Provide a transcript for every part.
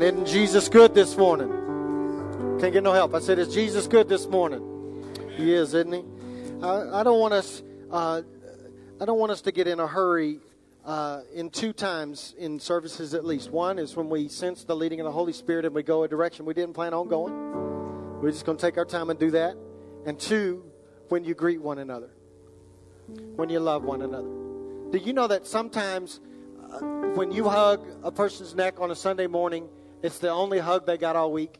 Amen. Isn't Jesus good this morning? Can't get no help. I said, Is Jesus good this morning? He is, isn't he? I, I don't want us. Uh, I don't want us to get in a hurry. Uh, in two times in services, at least. One is when we sense the leading of the Holy Spirit and we go a direction we didn't plan on going. We're just going to take our time and do that. And two, when you greet one another, when you love one another. Do you know that sometimes uh, when you hug a person's neck on a Sunday morning, it's the only hug they got all week?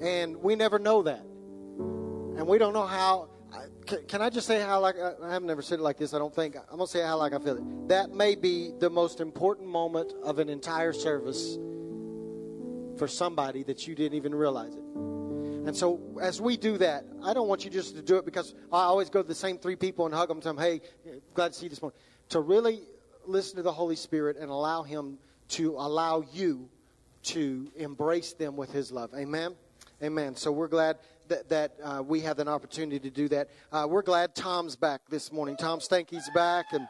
And we never know that. And we don't know how. Can, I just say how, like, I have never said it like this, I don't think. I'm going to say how, like, I feel it. That may be the most important moment of an entire service for somebody that you didn't even realize it. And so, as we do that, I don't want you just to do it because I always go to the same three people and hug them and tell them, hey, glad to see you this morning. To really listen to the Holy Spirit and allow Him to allow you to embrace them with His love. Amen? Amen. So we're glad that, that uh, we have an opportunity to do that. Uh, we're glad Tom's back this morning. Tom Stanky's back, and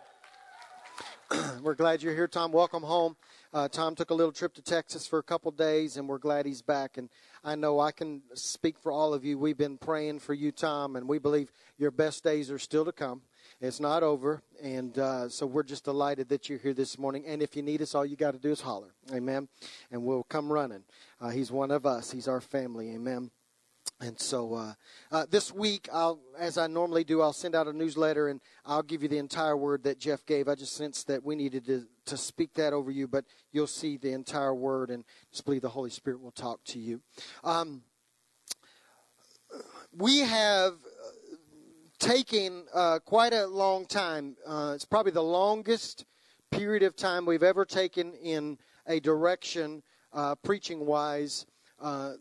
we're glad you're here, Tom. Welcome home. Uh, Tom took a little trip to Texas for a couple days, and we're glad he's back. And I know I can speak for all of you. We've been praying for you, Tom, and we believe your best days are still to come. It's not over, and uh, so we're just delighted that you're here this morning. And if you need us, all you got to do is holler, Amen, and we'll come running. Uh, he's one of us. He's our family, Amen. And so uh, uh, this week, I'll, as I normally do, I'll send out a newsletter and I'll give you the entire word that Jeff gave. I just sensed that we needed to, to speak that over you, but you'll see the entire word and just believe the Holy Spirit will talk to you. Um, we have taken uh, quite a long time. Uh, it's probably the longest period of time we've ever taken in a direction, uh, preaching wise, uh,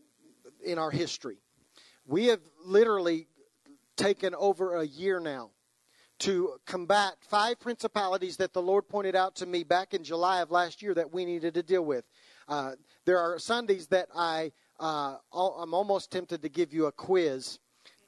in our history. We have literally taken over a year now to combat five principalities that the Lord pointed out to me back in July of last year that we needed to deal with. Uh, there are Sundays that I uh, I'm almost tempted to give you a quiz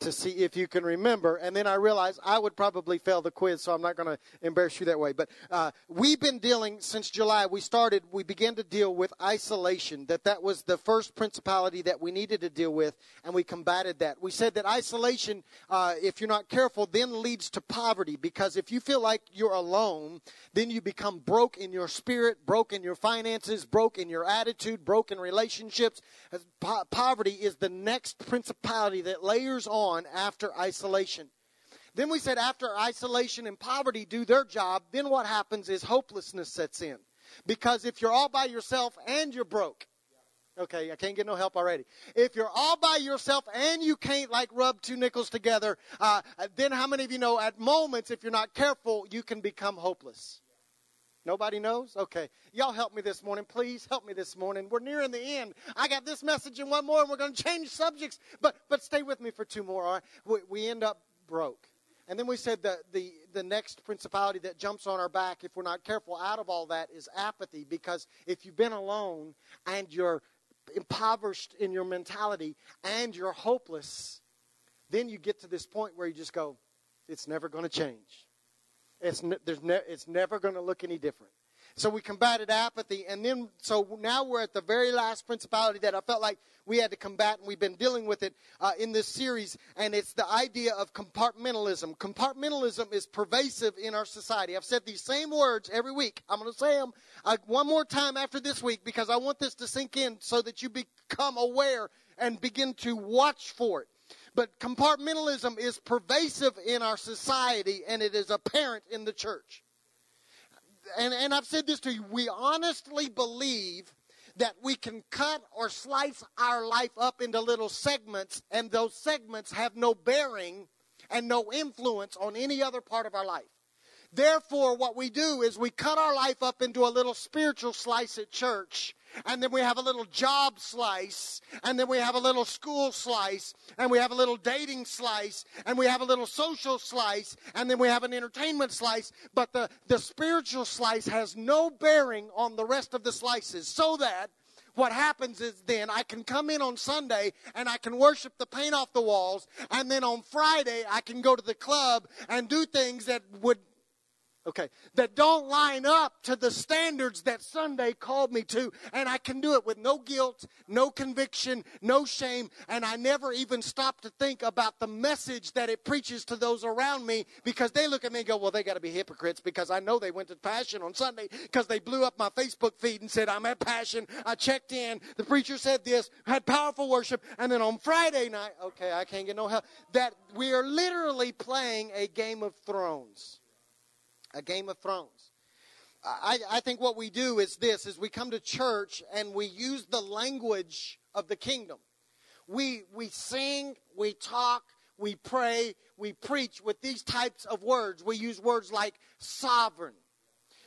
to see if you can remember. And then I realized I would probably fail the quiz, so I'm not going to embarrass you that way. But uh, we've been dealing since July. We started. We began to deal with isolation. That that was the first principality that we needed to deal with, and we combated that. We said that isolation, uh, if you're not careful, then leads to poverty. Because if you feel like you're alone, then you become broke in your spirit, broke in your finances, broke in your attitude, broke in relationships. Po- poverty is the next principality that layers on on after isolation. Then we said after isolation and poverty do their job, then what happens is hopelessness sets in. Because if you're all by yourself and you're broke, Okay, I can't get no help already. If you're all by yourself and you can't like rub two nickels together, uh, then how many of you know at moments, if you're not careful, you can become hopeless? Nobody knows? Okay. Y'all help me this morning. Please help me this morning. We're nearing the end. I got this message and one more, and we're going to change subjects. But, but stay with me for two more, all right? We, we end up broke. And then we said that the, the next principality that jumps on our back, if we're not careful, out of all that is apathy. Because if you've been alone and you're impoverished in your mentality and you're hopeless, then you get to this point where you just go, it's never going to change. It's, ne- there's ne- it's never going to look any different. So we combated apathy, and then so now we're at the very last principality that I felt like we had to combat, and we've been dealing with it uh, in this series, and it's the idea of compartmentalism. Compartmentalism is pervasive in our society. I've said these same words every week. I'm going to say them uh, one more time after this week because I want this to sink in so that you become aware and begin to watch for it. But compartmentalism is pervasive in our society and it is apparent in the church. And, and I've said this to you. We honestly believe that we can cut or slice our life up into little segments and those segments have no bearing and no influence on any other part of our life. Therefore, what we do is we cut our life up into a little spiritual slice at church and then we have a little job slice, and then we have a little school slice, and we have a little dating slice, and we have a little social slice, and then we have an entertainment slice, but the, the spiritual slice has no bearing on the rest of the slices, so that what happens is then I can come in on Sunday and I can worship the paint off the walls, and then on Friday I can go to the club and do things that would Okay, that don't line up to the standards that Sunday called me to, and I can do it with no guilt, no conviction, no shame, and I never even stop to think about the message that it preaches to those around me because they look at me and go, Well, they got to be hypocrites because I know they went to Passion on Sunday because they blew up my Facebook feed and said, I'm at Passion. I checked in. The preacher said this, had powerful worship, and then on Friday night, okay, I can't get no help. That we are literally playing a game of thrones a Game of Thrones. I, I think what we do is this is we come to church and we use the language of the kingdom. We we sing, we talk, we pray, we preach with these types of words. We use words like sovereign.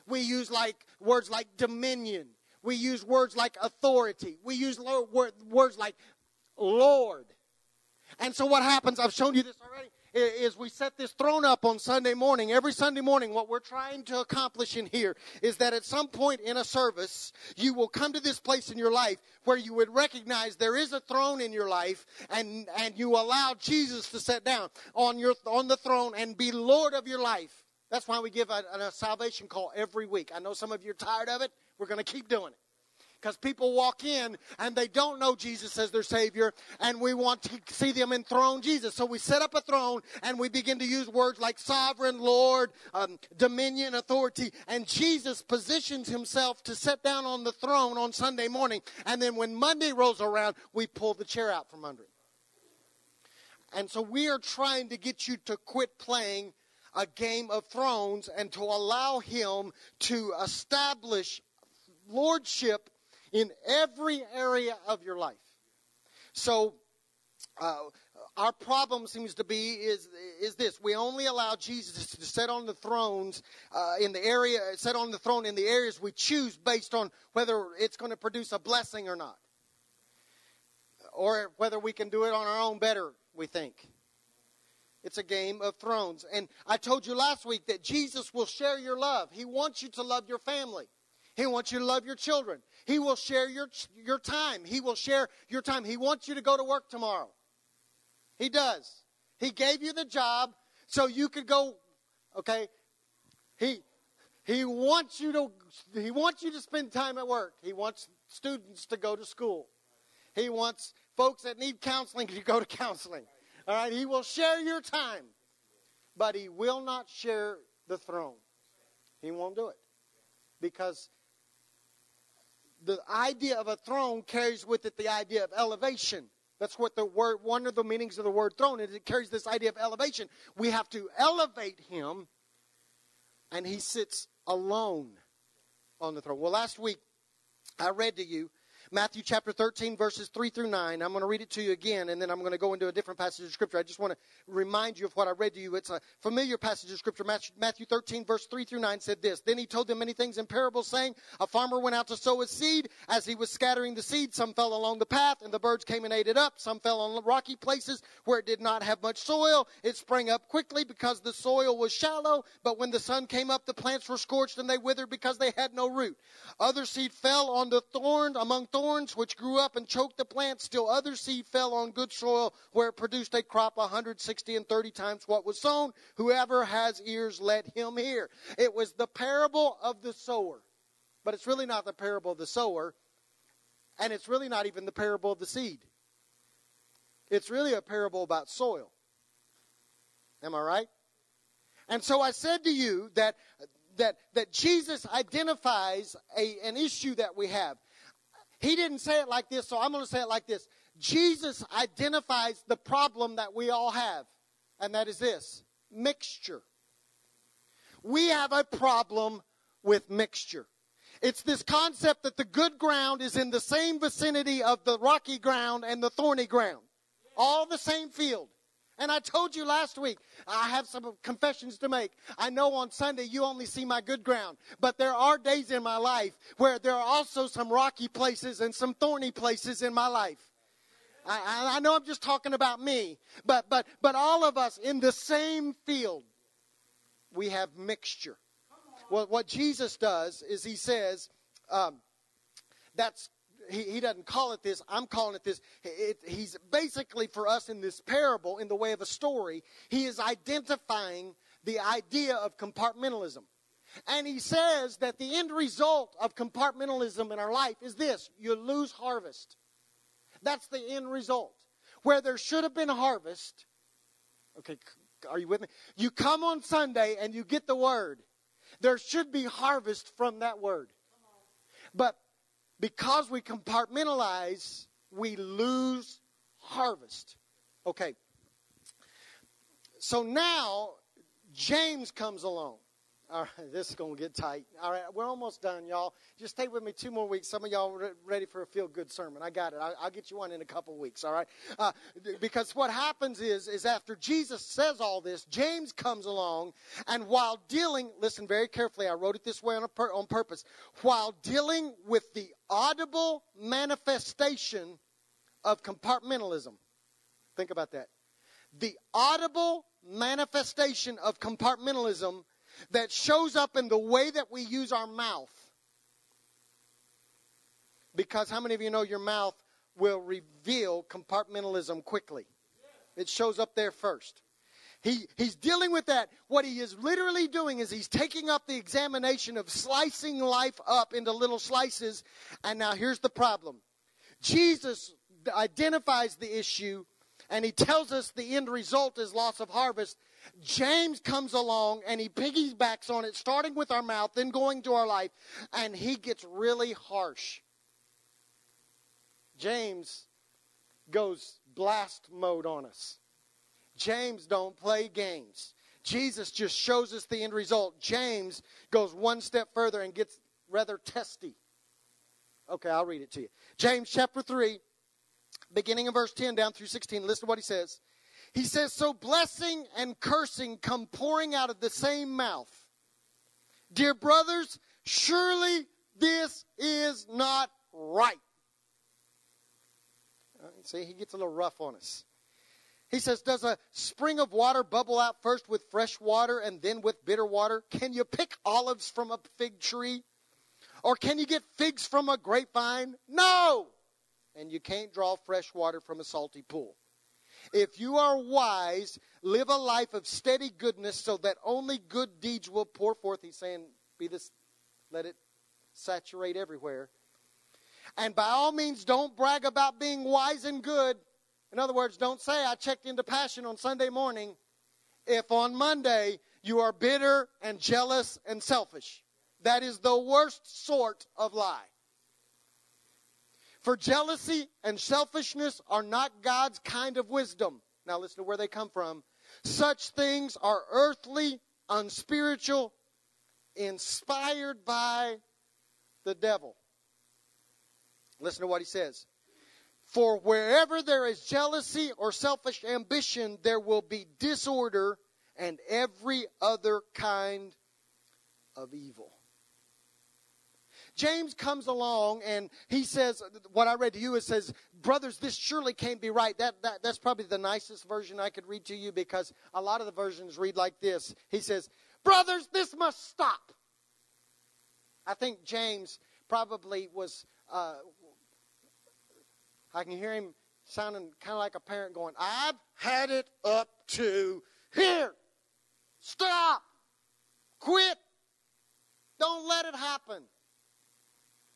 We use like words like dominion. We use words like authority. We use words like Lord. And so what happens, I've shown you this already, is we set this throne up on Sunday morning. Every Sunday morning, what we're trying to accomplish in here is that at some point in a service, you will come to this place in your life where you would recognize there is a throne in your life and, and you allow Jesus to sit down on your, on the throne and be Lord of your life. That's why we give a, a salvation call every week. I know some of you are tired of it. We're going to keep doing it because people walk in and they don't know Jesus as their Savior, and we want to see them enthrone Jesus. So we set up a throne and we begin to use words like sovereign, Lord, um, dominion, authority, and Jesus positions himself to sit down on the throne on Sunday morning. And then when Monday rolls around, we pull the chair out from under him. And so we are trying to get you to quit playing a game of thrones and to allow him to establish lordship in every area of your life. So, uh, our problem seems to be is is this: we only allow Jesus to sit on the thrones uh, in the area, sit on the throne in the areas we choose based on whether it's going to produce a blessing or not, or whether we can do it on our own better. We think. It's a game of thrones. And I told you last week that Jesus will share your love. He wants you to love your family. He wants you to love your children. He will share your, your time. He will share your time. He wants you to go to work tomorrow. He does. He gave you the job so you could go, okay? He, he wants you to, he wants you to spend time at work. He wants students to go to school. He wants folks that need counseling to go to counseling. All right? He will share your time, but he will not share the throne. He won't do it because the idea of a throne carries with it the idea of elevation. That's what the word, one of the meanings of the word throne is. It carries this idea of elevation. We have to elevate him, and he sits alone on the throne. Well, last week I read to you Matthew chapter 13, verses 3 through 9. I'm going to read it to you again, and then I'm going to go into a different passage of Scripture. I just want to remind you of what I read to you. It's a familiar passage of Scripture. Matthew 13, verse 3 through 9 said this Then he told them many things in parables, saying, A farmer went out to sow his seed. As he was scattering the seed, some fell along the path, and the birds came and ate it up. Some fell on rocky places where it did not have much soil. It sprang up quickly because the soil was shallow, but when the sun came up, the plants were scorched and they withered because they had no root. Other seed fell on the thorn among thorns, which grew up and choked the plant. Still other seed fell on good soil, where it produced a crop 160 and 30 times what was sown. Whoever has ears, let him hear. It was the parable of the sower. But it's really not the parable of the sower, and it's really not even the parable of the seed. It's really a parable about soil. Am I right? And so I said to you that that, that Jesus identifies a, an issue that we have. He didn't say it like this, so I'm going to say it like this. Jesus identifies the problem that we all have, and that is this mixture. We have a problem with mixture. It's this concept that the good ground is in the same vicinity of the rocky ground and the thorny ground, all the same field. And I told you last week, I have some confessions to make. I know on Sunday you only see my good ground, but there are days in my life where there are also some rocky places and some thorny places in my life. I, I know I'm just talking about me, but, but, but all of us in the same field, we have mixture. Well, what Jesus does is he says, um, that's he, he doesn't call it this. I'm calling it this. It, he's basically for us in this parable, in the way of a story, he is identifying the idea of compartmentalism. And he says that the end result of compartmentalism in our life is this you lose harvest. That's the end result. Where there should have been harvest, okay, are you with me? You come on Sunday and you get the word. There should be harvest from that word. But because we compartmentalize, we lose harvest. Okay. So now James comes along. All right, this is going to get tight. All right, we're almost done, y'all. Just stay with me two more weeks. Some of y'all are ready for a feel good sermon. I got it. I'll, I'll, get you one in a couple weeks, all right? Uh, because what happens is, is after Jesus says all this, James comes along, and while dealing, listen very carefully, I wrote it this way on, pur- on purpose, while dealing with the audible manifestation of compartmentalism, think about that. The audible manifestation of compartmentalism that shows up in the way that we use our mouth. Because how many of you know your mouth will reveal compartmentalism quickly? It shows up there first. He, he's dealing with that. What he is literally doing is he's taking up the examination of slicing life up into little slices. And now here's the problem Jesus identifies the issue and he tells us the end result is loss of harvest. James comes along and he piggybacks on it, starting with our mouth, then going to our life, and he gets really harsh. James goes blast mode on us. James don't play games. Jesus just shows us the end result. James goes one step further and gets rather testy. Okay, I'll read it to you. James chapter 3, beginning in verse 10 down through 16. Listen to what he says. He says, So blessing and cursing come pouring out of the same mouth. Dear brothers, surely this is not right. Uh, see, he gets a little rough on us. He says, Does a spring of water bubble out first with fresh water and then with bitter water? Can you pick olives from a fig tree? Or can you get figs from a grapevine? No! And you can't draw fresh water from a salty pool. If you are wise, live a life of steady goodness so that only good deeds will pour forth. He's saying, be this, let it saturate everywhere. And by all means, don't brag about being wise and good. In other words, don't say, I checked into passion on Sunday morning. If on Monday you are bitter and jealous and selfish, that is the worst sort of lie. For jealousy and selfishness are not God's kind of wisdom. Now listen to where they come from. Such things are earthly, unspiritual, inspired by the devil. Listen to what he says. For wherever there is jealousy or selfish ambition, there will be disorder and every other kind of evil. James comes along and he says, what I read to you, it says, brothers, this surely can't be right. That, that, that's probably the nicest version I could read to you because a lot of the versions read like this. He says, brothers, this must stop. I think James probably was, uh, I can hear him sounding kind of like a parent going, I've had it up to here. Stop. Quit. Don't let it happen.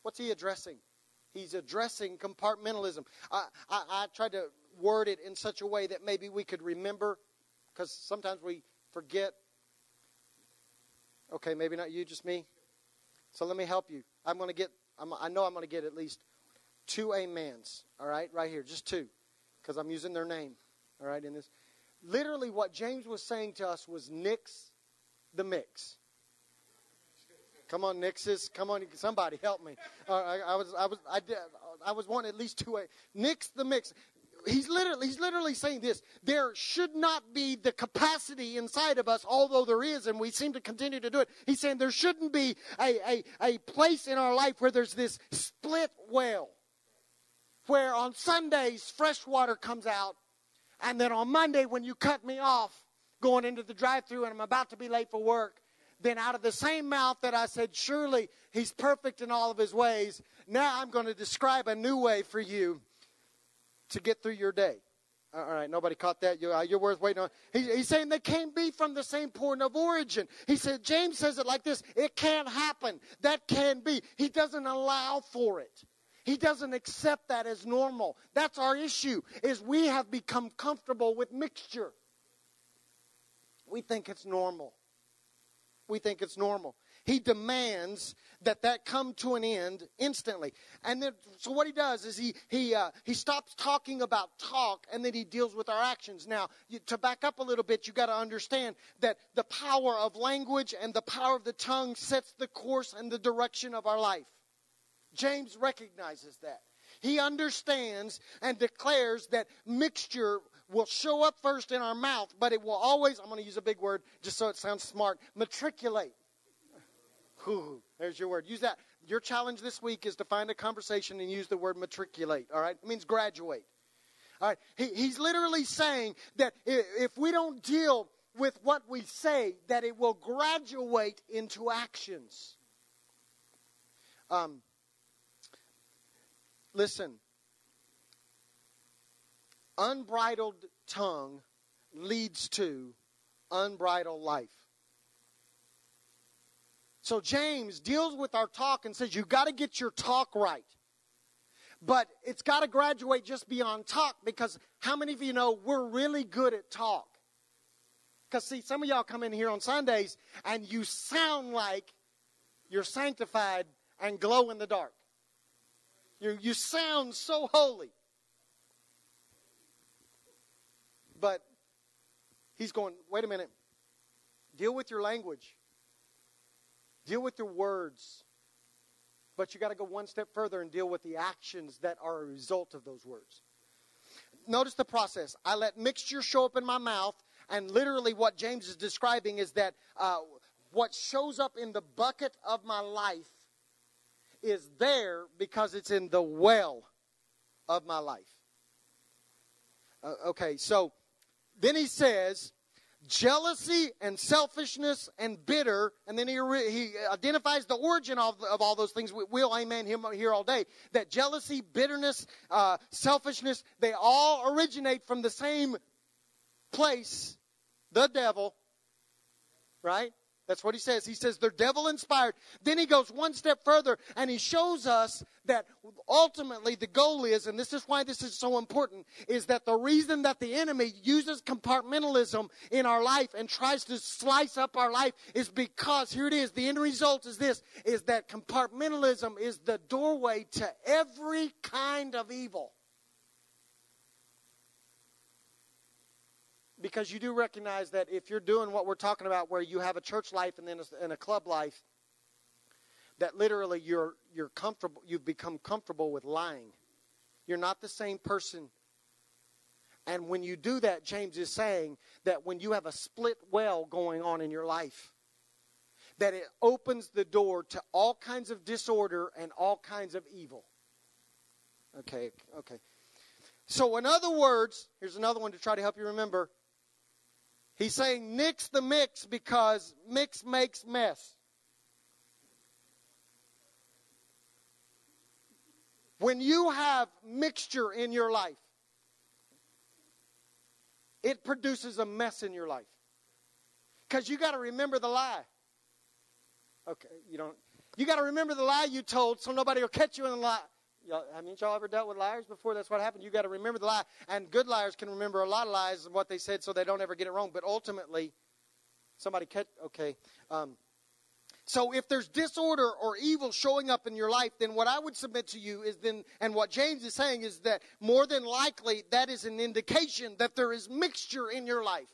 What's he addressing? He's addressing compartmentalism. I, I, I tried to word it in such a way that maybe we could remember, because sometimes we forget. Okay, maybe not you, just me. So let me help you. I'm going to get, I'm, I know I'm going to get at least two amens, all right, right here, just two, because I'm using their name, all right, in this. Literally, what James was saying to us was nix the mix. Come on, Nixes. Come on, somebody help me. Uh, I, I, was, I was, I did, I was wanting at least two. A. Nix the mix. he's literally he's literally saying this there should not be the capacity inside of us although there is and we seem to continue to do it he's saying there shouldn't be a, a, a place in our life where there's this split well where on sundays fresh water comes out and then on monday when you cut me off going into the drive through and i'm about to be late for work then out of the same mouth that i said surely he's perfect in all of his ways now i'm going to describe a new way for you to get through your day. All right, nobody caught that. You're, uh, you're worth waiting on. He, he's saying they can't be from the same point of origin. He said, James says it like this it can't happen. That can be. He doesn't allow for it. He doesn't accept that as normal. That's our issue, is we have become comfortable with mixture. We think it's normal. We think it's normal. He demands that that come to an end instantly. And then, so what he does is he he uh, he stops talking about talk, and then he deals with our actions. Now, you, to back up a little bit, you got to understand that the power of language and the power of the tongue sets the course and the direction of our life. James recognizes that. He understands and declares that mixture will show up first in our mouth, but it will always, I'm going to use a big word just so it sounds smart, matriculate. Whew, there's your word. Use that. Your challenge this week is to find a conversation and use the word matriculate. All right? It means graduate. All right? He, he's literally saying that if we don't deal with what we say, that it will graduate into actions. Um, listen, unbridled tongue leads to unbridled life. So James deals with our talk and says, you got to get your talk right. But it's got to graduate just beyond talk because how many of you know we're really good at talk? Because, see, some of y'all come in here on Sundays and you sound like you're sanctified and glow in the dark. You, you sound so holy. But he's going, wait a minute. Deal with your language. Deal with your words. But you got to go one step further and deal with the actions that are a result of those words. Notice the process. I let mixture show up in my mouth, and literally what James is describing is that uh, what shows up in the bucket of my life is there because it's in the well of my life. Uh, okay, so then he says, jealousy and selfishness and bitter. And then he, he identifies the origin of, of all those things. We, will amen him here all day. That jealousy, bitterness, uh, selfishness, they all originate from the same place, the devil, right? That's what he says. He says they're devil inspired. Then he goes one step further and he shows us that ultimately the goal is, and this is why this is so important, is that the reason that the enemy uses compartmentalism in our life and tries to slice up our life is because, here it is, the end result is this, is that compartmentalism is the doorway to every kind of evil. Because you do recognize that if you're doing what we're talking about, where you have a church life and then a, and a club life, that literally you're you're comfortable. You've become comfortable with lying. You're not the same person. And when you do that, James is saying that when you have a split well going on in your life, that it opens the door to all kinds of disorder and all kinds of evil. Okay, okay. So, in other words, here's another one to try to help you remember He's saying nix the mix because mix makes mess. When you have mixture in your life, it produces a mess in your life. Because you got to remember the lie. Okay, you don't. You got to remember the lie you told so nobody will catch you in the lie. Y'all, haven't y'all ever dealt with liars before? That's what happened. You got to remember the lie. And good liars can remember a lot of lies and what they said so they don't ever get it wrong. But ultimately, somebody catch. Okay. Um, so if there's disorder or evil showing up in your life, then what I would submit to you is then, and what James is saying is that more than likely that is an indication that there is mixture in your life.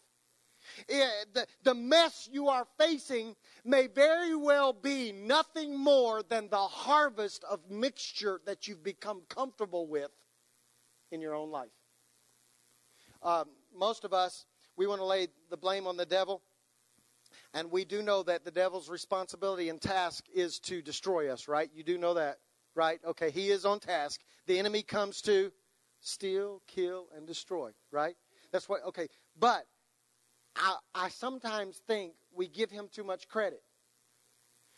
It, the, the mess you are facing may very well be nothing more than the harvest of mixture that you've become comfortable with in your own life. um, most of us, we want to lay the blame on the devil. And we do know that the devil's responsibility and task is to destroy us, right? You do know that, right? Okay, he is on task. The enemy comes to steal, kill, and destroy, right? That's what, okay. But I, I sometimes think we give him too much credit.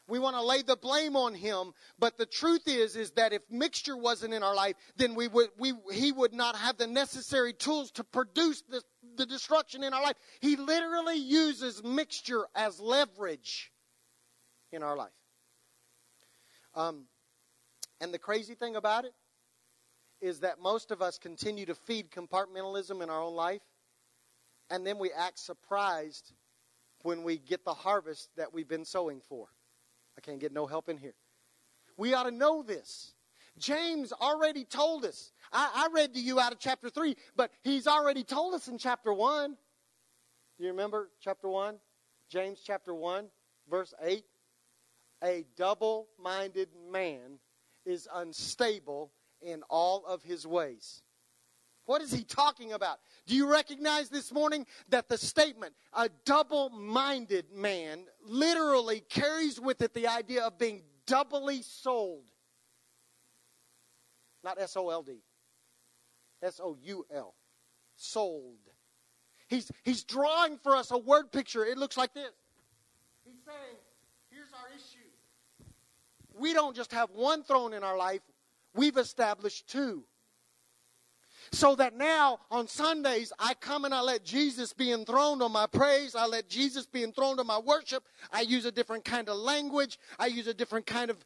We want to lay the blame on him, but the truth is, is that if mixture wasn't in our life, then we would, we, he would not have the necessary tools to produce the, the destruction in our life. He literally uses mixture as leverage in our life. Um, and the crazy thing about it is that most of us continue to feed compartmentalism in our own life, and then we act surprised when we get the harvest that we've been sowing for. I can't get no help in here. We ought to know this. James already told us. I, I, read to you out of chapter 3, but he's already told us in chapter 1. Do you remember chapter 1? James chapter 1, verse 8. A double minded man is unstable in all of his ways. What is he talking about? Do you recognize this morning that the statement, a double minded man, literally carries with it the idea of being doubly sold? Not S O L D, S O U L. Sold. He's, he's drawing for us a word picture. It looks like this. He's saying, here's our issue. We don't just have one throne in our life, we've established two. So that now on Sundays, I come and I let Jesus be enthroned on my praise. I let Jesus be enthroned on my worship. I use a different kind of language. I use a different kind of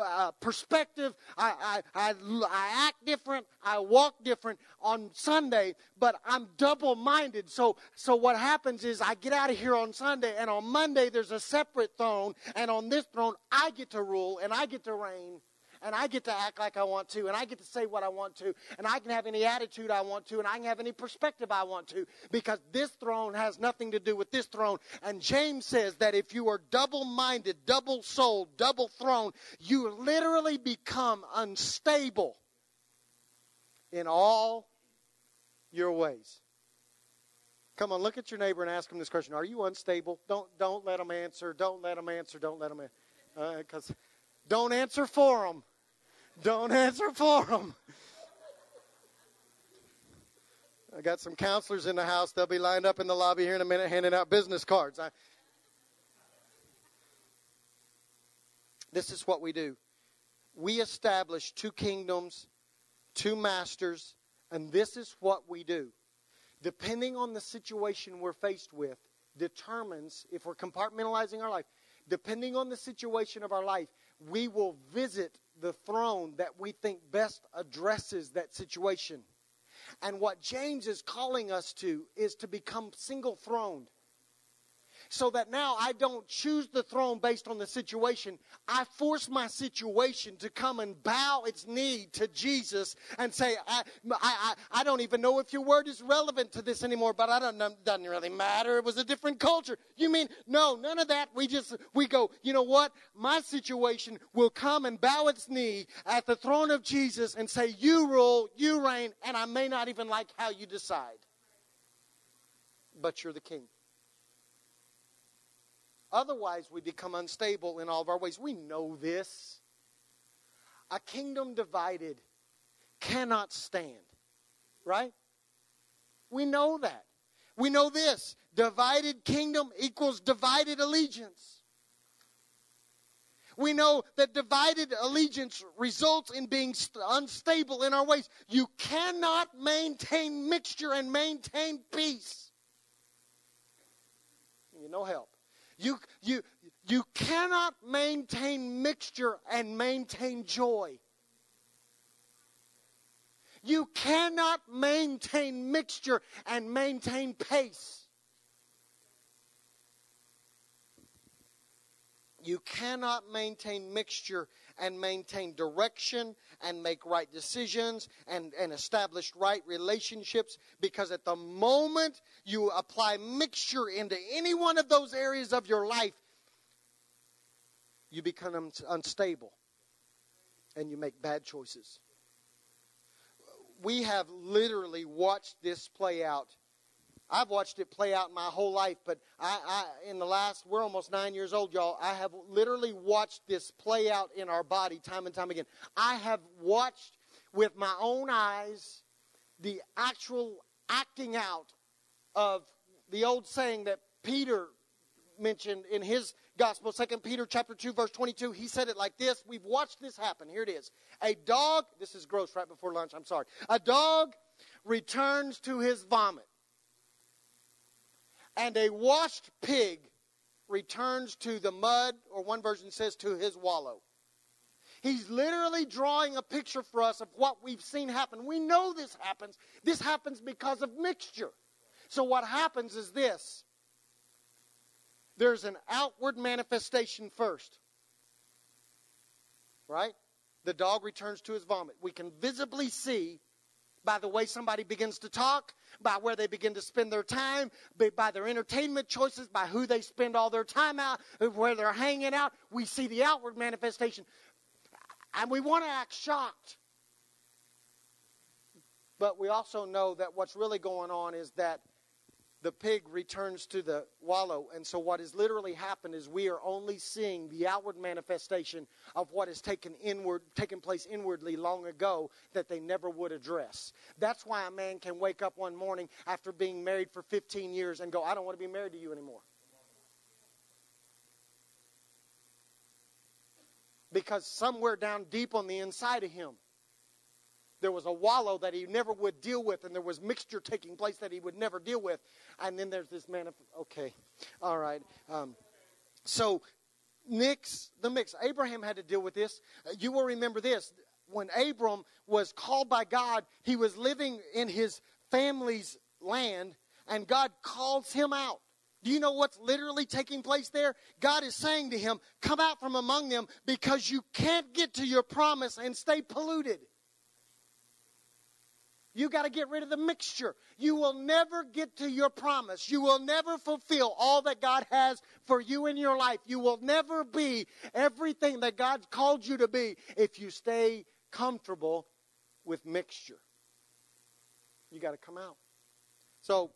uh, perspective. I, I, I, I act different. I walk different on Sunday, but I'm double minded. So, so what happens is I get out of here on Sunday, and on Monday, there's a separate throne. And on this throne, I get to rule and I get to reign and I get to act like I want to, and I get to say what I want to, and I can have any attitude I want to, and I can have any perspective I want to, because this throne has nothing to do with this throne. And James says that if you are double minded, double souled, double thrown, you literally become unstable in all your ways. Come on, look at your neighbor and ask him this question: Are you unstable? Don't don't let them answer. Don't let them answer. Don't let them because uh, don't answer for them. Don't answer for them. I got some counselors in the house. They'll be lined up in the lobby here in a minute handing out business cards. I, this is what we do we establish two kingdoms, two masters, and this is what we do. Depending on the situation we're faced with, determines if we're compartmentalizing our life, depending on the situation of our life, we will visit the throne that we think best addresses that situation. And what James is calling us to is to become single throned so that now I don't choose the throne based on the situation. I force my situation to come and bow its knee to Jesus and say, I, I, I don't even know if your word is relevant to this anymore, but I don't, know doesn't really matter. It was a different culture. You mean, no, none of that. We just, we go, you know what? My situation will come and bow its knee at the throne of Jesus and say, you rule, you reign, and I may not even like how you decide. But you're the king. Otherwise, we become unstable in all of our ways. We know this. A kingdom divided cannot stand, right? We know that. We know this divided kingdom equals divided allegiance. We know that divided allegiance results in being unstable in our ways. You cannot maintain mixture and maintain peace. You no help. You, you, you cannot maintain mixture and maintain joy. You cannot maintain mixture and maintain pace. You cannot maintain mixture and maintain direction and make right decisions and, and establish right relationships because at the moment you apply mixture into any one of those areas of your life, you become unstable and you make bad choices. we have literally watched this play out. I've watched it play out my whole life, but I, I, in the last, we're almost nine years old, y'all. I have literally watched this play out in our body time and time again. I have watched with my own eyes the actual acting out of the old saying that Peter mentioned in his gospel, 2 Peter chapter 2, verse 22. He said it like this. We've watched this happen. Here it is. A dog, this is gross right before lunch, I'm sorry. A dog returns to his vomit. And a washed pig returns to the mud, or one version says to his wallow. He's literally drawing a picture for us of what we've seen happen. We know this happens. This happens because of mixture. So, what happens is this there's an outward manifestation first. Right? The dog returns to his vomit. We can visibly see by the way somebody begins to talk, by where they begin to spend their time, by their entertainment choices, by who they spend all their time out, where they're hanging out. We see the outward manifestation. And we want to act shocked. But we also know that what's really going on is that the pig returns to the wallow. And so, what has literally happened is we are only seeing the outward manifestation of what has taken inward, taken place inwardly long ago that they never would address. That's why a man can wake up one morning after being married for 15 years and go, I don't want to be married to you anymore. Because somewhere down deep on the inside of him, there was a wallow that he never would deal with, and there was mixture taking place that he would never deal with. And then there's this man. Okay, all right. Um, so, mix the mix. Abraham had to deal with this. Uh, you will remember this. When Abram was called by God, he was living in his family's land, and God calls him out. Do you know what's literally taking place there? God is saying to him, Come out from among them because you can't get to your promise and stay polluted. You got to get rid of the mixture. You will never get to your promise. You will never fulfill all that God has for you in your life. You will never be everything that God called you to be if you stay comfortable with mixture. You got to come out. So,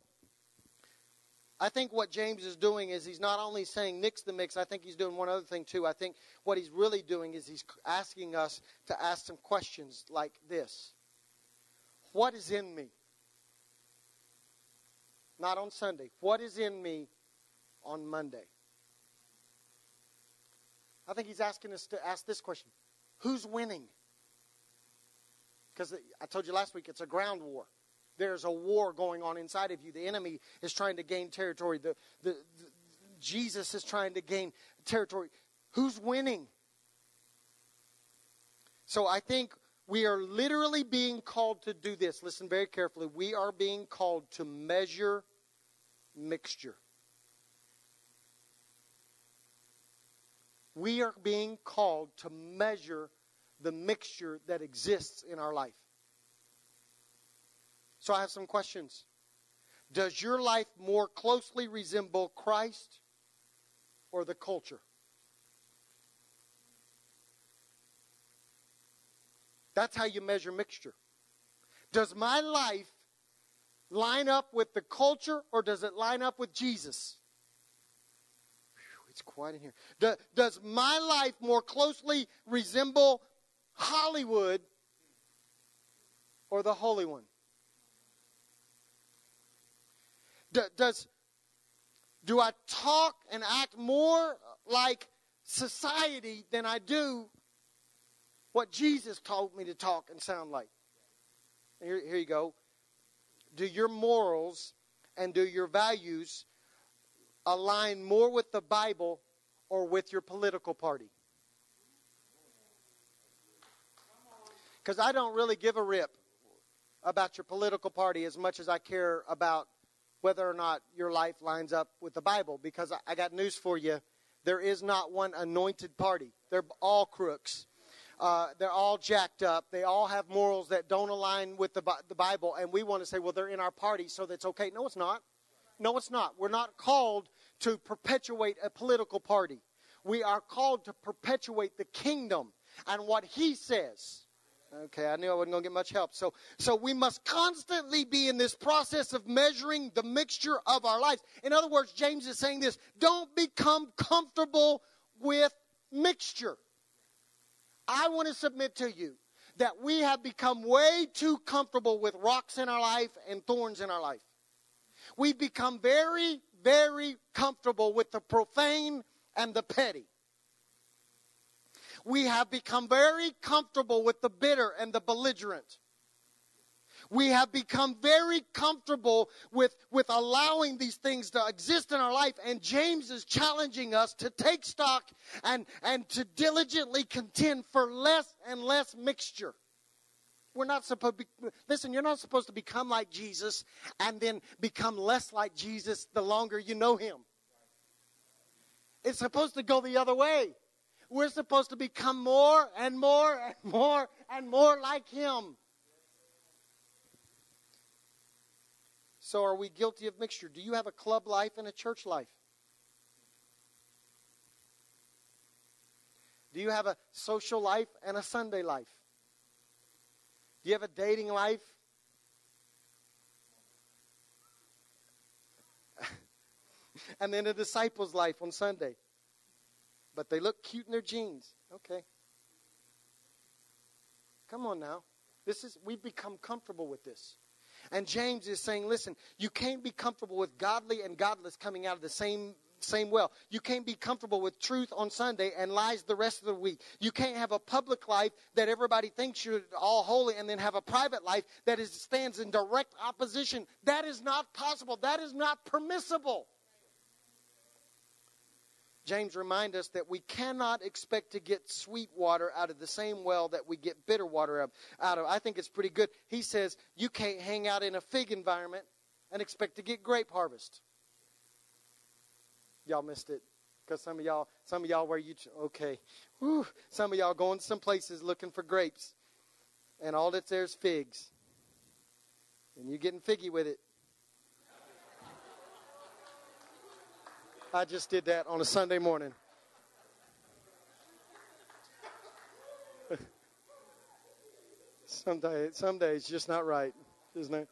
I think what James is doing is he's not only saying mix the mix, I think he's doing one other thing too. I think what he's really doing is he's asking us to ask some questions like this what is in me? Not on Sunday. What is in me on Monday? I think he's asking us to ask this question Who's winning? Because I told you last week it's a ground war. There's a war going on inside of you. The enemy is trying to gain territory. The, the, the Jesus is trying to gain territory. Who's winning? So I think we are literally being called to do this. Listen very carefully. We are being called to measure mixture. We are being called to measure the mixture that exists in our life. So I have some questions. Does your life more closely resemble Christ or the culture? That's how you measure mixture. Does my life line up with the culture or does it line up with Jesus? Whew, it's quiet in here. Do, does my life more closely resemble Hollywood or the Holy One? Do, does do I talk and act more like society than I do what Jesus taught me to talk and sound like. Here, here you go. Do your morals and do your values align more with the Bible or with your political party? Because I don't really give a rip about your political party as much as I care about whether or not your life lines up with the Bible. Because I, I got news for you. There is not one anointed party, they're all crooks. Uh, they're all jacked up. They all have morals that don't align with the, the Bible. And we want to say, well, they're in our party, so that's okay. No, it's not. No, it's not. We're not called to perpetuate a political party. We are called to perpetuate the kingdom and what he says. Okay, I knew I wasn't going to get much help. So, so we must constantly be in this process of measuring the mixture of our lives. In other words, James is saying this don't become comfortable with mixture. I want to submit to you that we have become way too comfortable with rocks in our life and thorns in our life. We've become very, very comfortable with the profane and the petty. We have become very comfortable with the bitter and the belligerent. We have become very comfortable with, with allowing these things to exist in our life. And James is challenging us to take stock and, and to diligently contend for less and less mixture. We're not supposed to be, listen, you're not supposed to become like Jesus and then become less like Jesus the longer you know him. It's supposed to go the other way. We're supposed to become more and more and more and more like him. So, are we guilty of mixture? Do you have a club life and a church life? Do you have a social life and a Sunday life? Do you have a dating life? and then a disciple's life on Sunday. But they look cute in their jeans. Okay. Come on now. This is we've become comfortable with this. And James is saying, listen, you can't be comfortable with godly and godless coming out of the same same well. You can't be comfortable with truth on Sunday and lies the rest of the week. You can't have a public life that everybody thinks you're all holy and then have a private life that is, stands in direct opposition. That is not possible. That is not permissible. James reminds us that we cannot expect to get sweet water out of the same well that we get bitter water out of. I think it's pretty good. He says you can't hang out in a fig environment and expect to get grape harvest. Y'all missed it because some of y'all, some of y'all where you okay, Whew. some of y'all going to some places looking for grapes, and all that's there is figs, and you're getting figgy with it. I just did that on a Sunday morning. some day, some days, just not right, isn't it?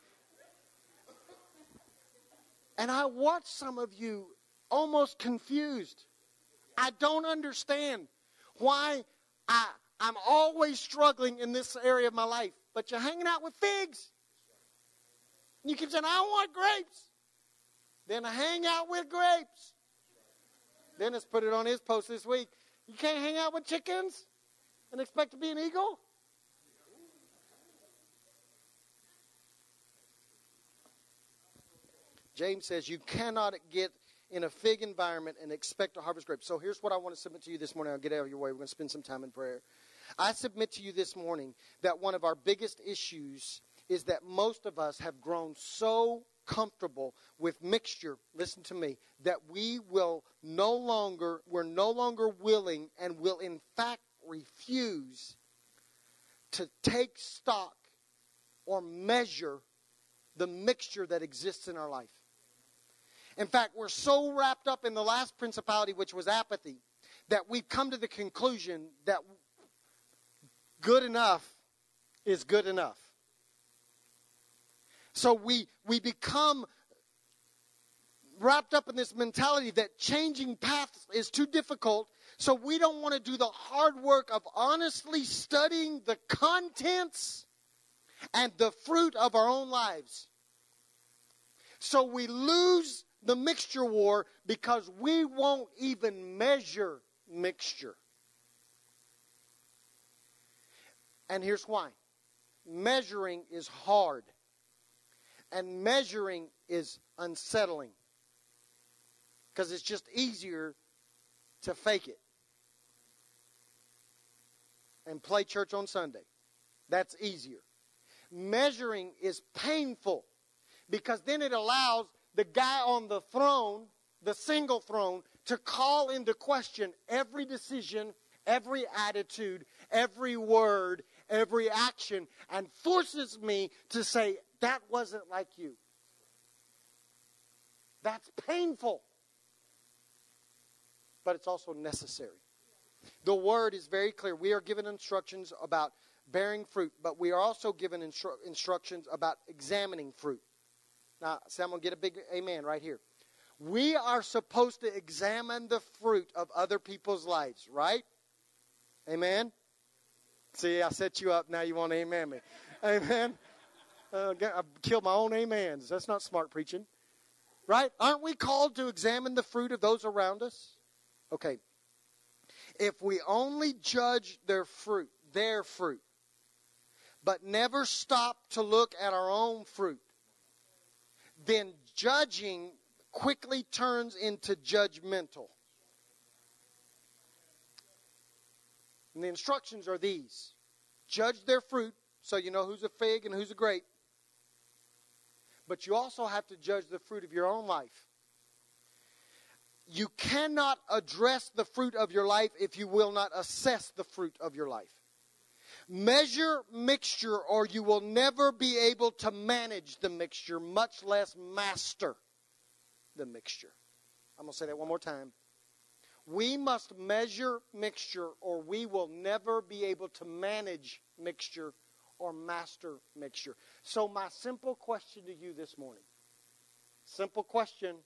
And I watch some of you almost confused. I don't understand why I, I'm always struggling in this area of my life. But you're hanging out with figs. You keep saying, I want grapes. Then hang out with grapes. Dennis put it on his post this week. You can't hang out with chickens and expect to be an eagle? James says you cannot get in a fig environment and expect to harvest grapes. So here's what I want to submit to you this morning. I'll get out of your way. We're going to spend some time in prayer. I submit to you this morning that one of our biggest issues is that most of us have grown so comfortable with mixture, listen to me, that we will no longer, we're no longer willing and will in fact refuse to take stock or measure the mixture that exists in our life. In fact, we're so wrapped up in the last principality, which was apathy, that we've come to the conclusion that good enough is good enough. So we, we become wrapped up in this mentality that changing paths is too difficult. So we don't want to do the hard work of honestly studying the contents and the fruit of our own lives. So we lose the mixture war because we won't even measure mixture. And here's why measuring is hard and measuring is unsettling because it's just easier to fake it and play church on Sunday. That's easier. Measuring is painful because then it allows the guy on the throne, the single throne, to call into question every decision, every attitude, every word, every action, and forces me to say, that wasn't like you. That's painful. But it's also necessary. The word is very clear. We are given instructions about bearing fruit, but we are also given instru- instructions about examining fruit. Now, going to get a big amen right here. We are supposed to examine the fruit of other people's lives, right? Amen? See, I set you up. Now you want to amen me. Amen? Uh, I killed my own amens. That's not smart preaching. Right? Aren't we called to examine the fruit of those around us? Okay. If we only judge their fruit, their fruit, but never stop to look at our own fruit, then judging quickly turns into judgmental. And the instructions are these judge their fruit so you know who's a fig and who's a grape. But you also have to judge the fruit of your own life. You cannot address the fruit of your life if you will not assess the fruit of your life. Measure mixture, or you will never be able to manage the mixture, much less master the mixture. I'm going to say that one more time. We must measure mixture, or we will never be able to manage mixture or master mixture. So, my simple question to you this morning simple question,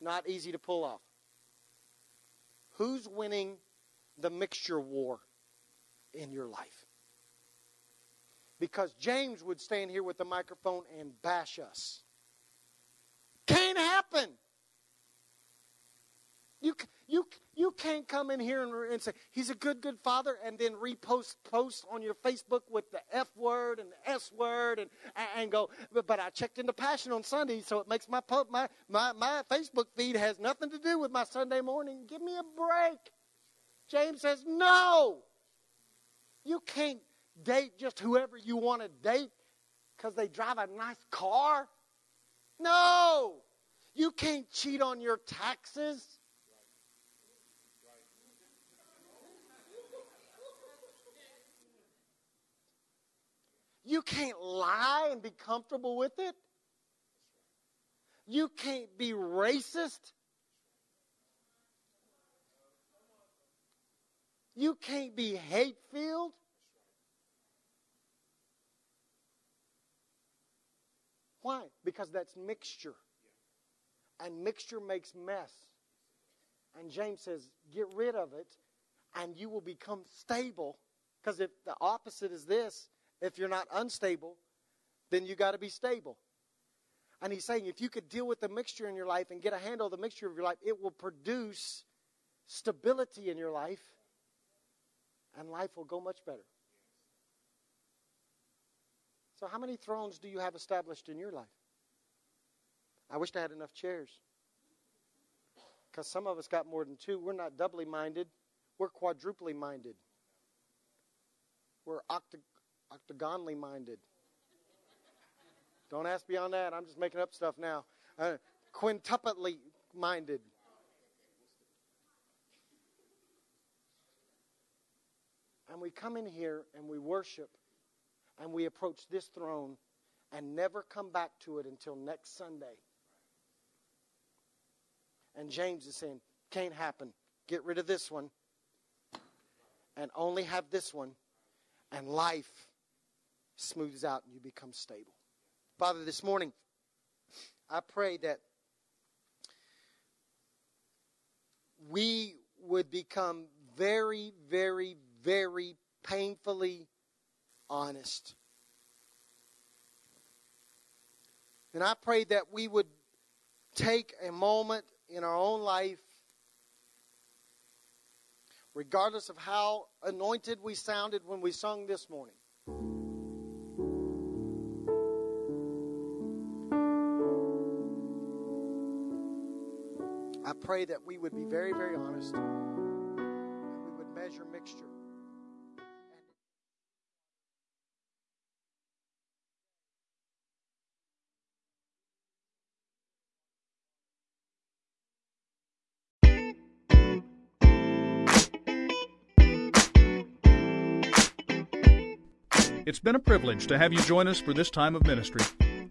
not easy to pull off. Who's winning the mixture war in your life? Because James would stand here with the microphone and bash us. Can't happen. You, you, you can't come in here and, and, say, he's a good, good father, and then repost posts on your Facebook with the F word and the S word and, and go, but, but I checked into Passion on Sunday, so it makes my, my, my, my Facebook feed has nothing to do with my Sunday morning. Give me a break. James says, no. You can't date just whoever you want to date because they drive a nice car. No. You can't cheat on your taxes. You can't lie and be comfortable with it. You can't be racist. You can't be hate filled. Why? Because that's mixture. And mixture makes mess. And James says, get rid of it, and you will become stable. Because if the opposite is this, if you're not unstable, then you got to be stable. And he's saying if you could deal with the mixture in your life and get a handle of the mixture of your life, it will produce stability in your life, and life will go much better. So, how many thrones do you have established in your life? I wish I had enough chairs. Because some of us got more than two. We're not doubly minded, we're quadruply minded. We're octa- octagonally minded. Don't ask beyond that. I'm just making up stuff now. Uh, quintupletly minded. And we come in here and we worship and we approach this throne and never come back to it until next Sunday. And James is saying, can't happen. Get rid of this one and only have this one, and life smooths out and you become stable. Father, this morning, I pray that we would become very, very, very painfully honest. And I pray that we would take a moment in our own life, regardless of how anointed we sounded when we sung this morning. Pray that we would be very, very honest and we would measure mixture. It's been a privilege to have you join us for this time of ministry.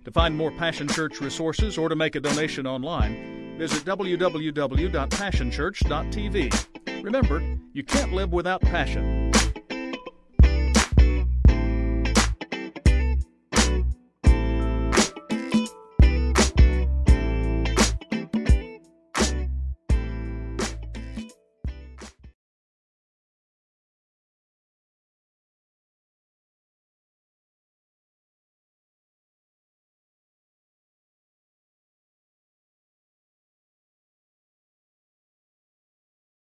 To find more Passion Church resources or to make a donation online, visit www.passionchurch.tv. Remember, you can't live without passion.